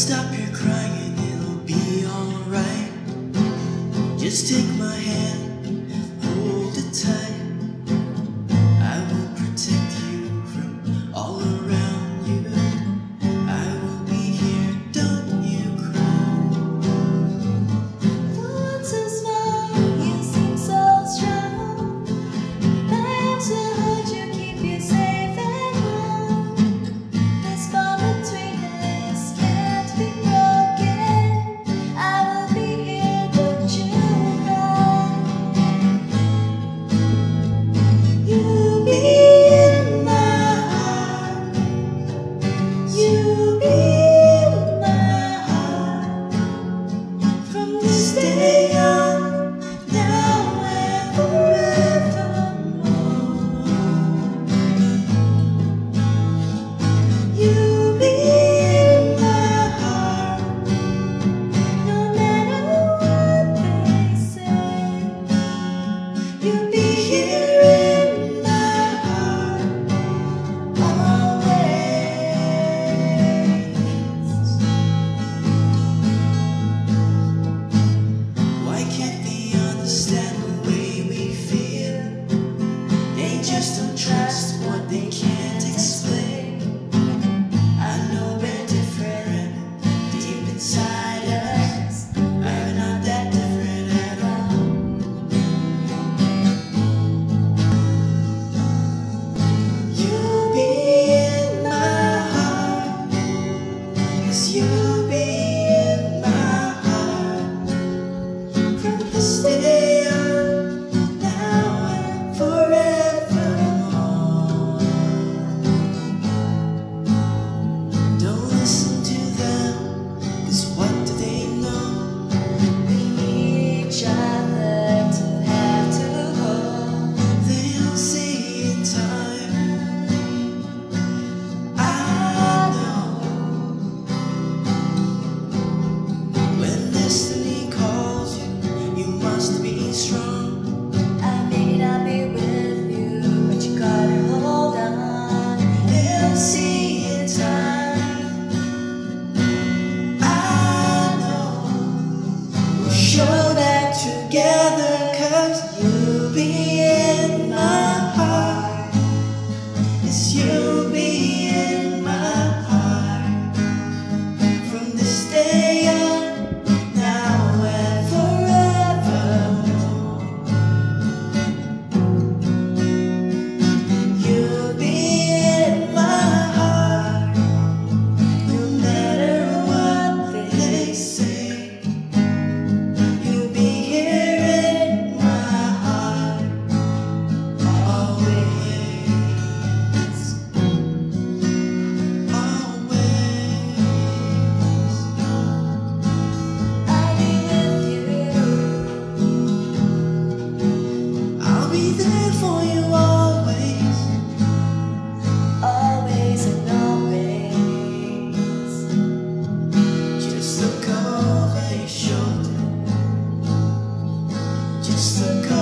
stop your crying, it'll be alright. Just take my hand. just don't trust what they can't explain. I know we're different deep inside us, not that different at all. You'll be in my heart, 'cause you. be just a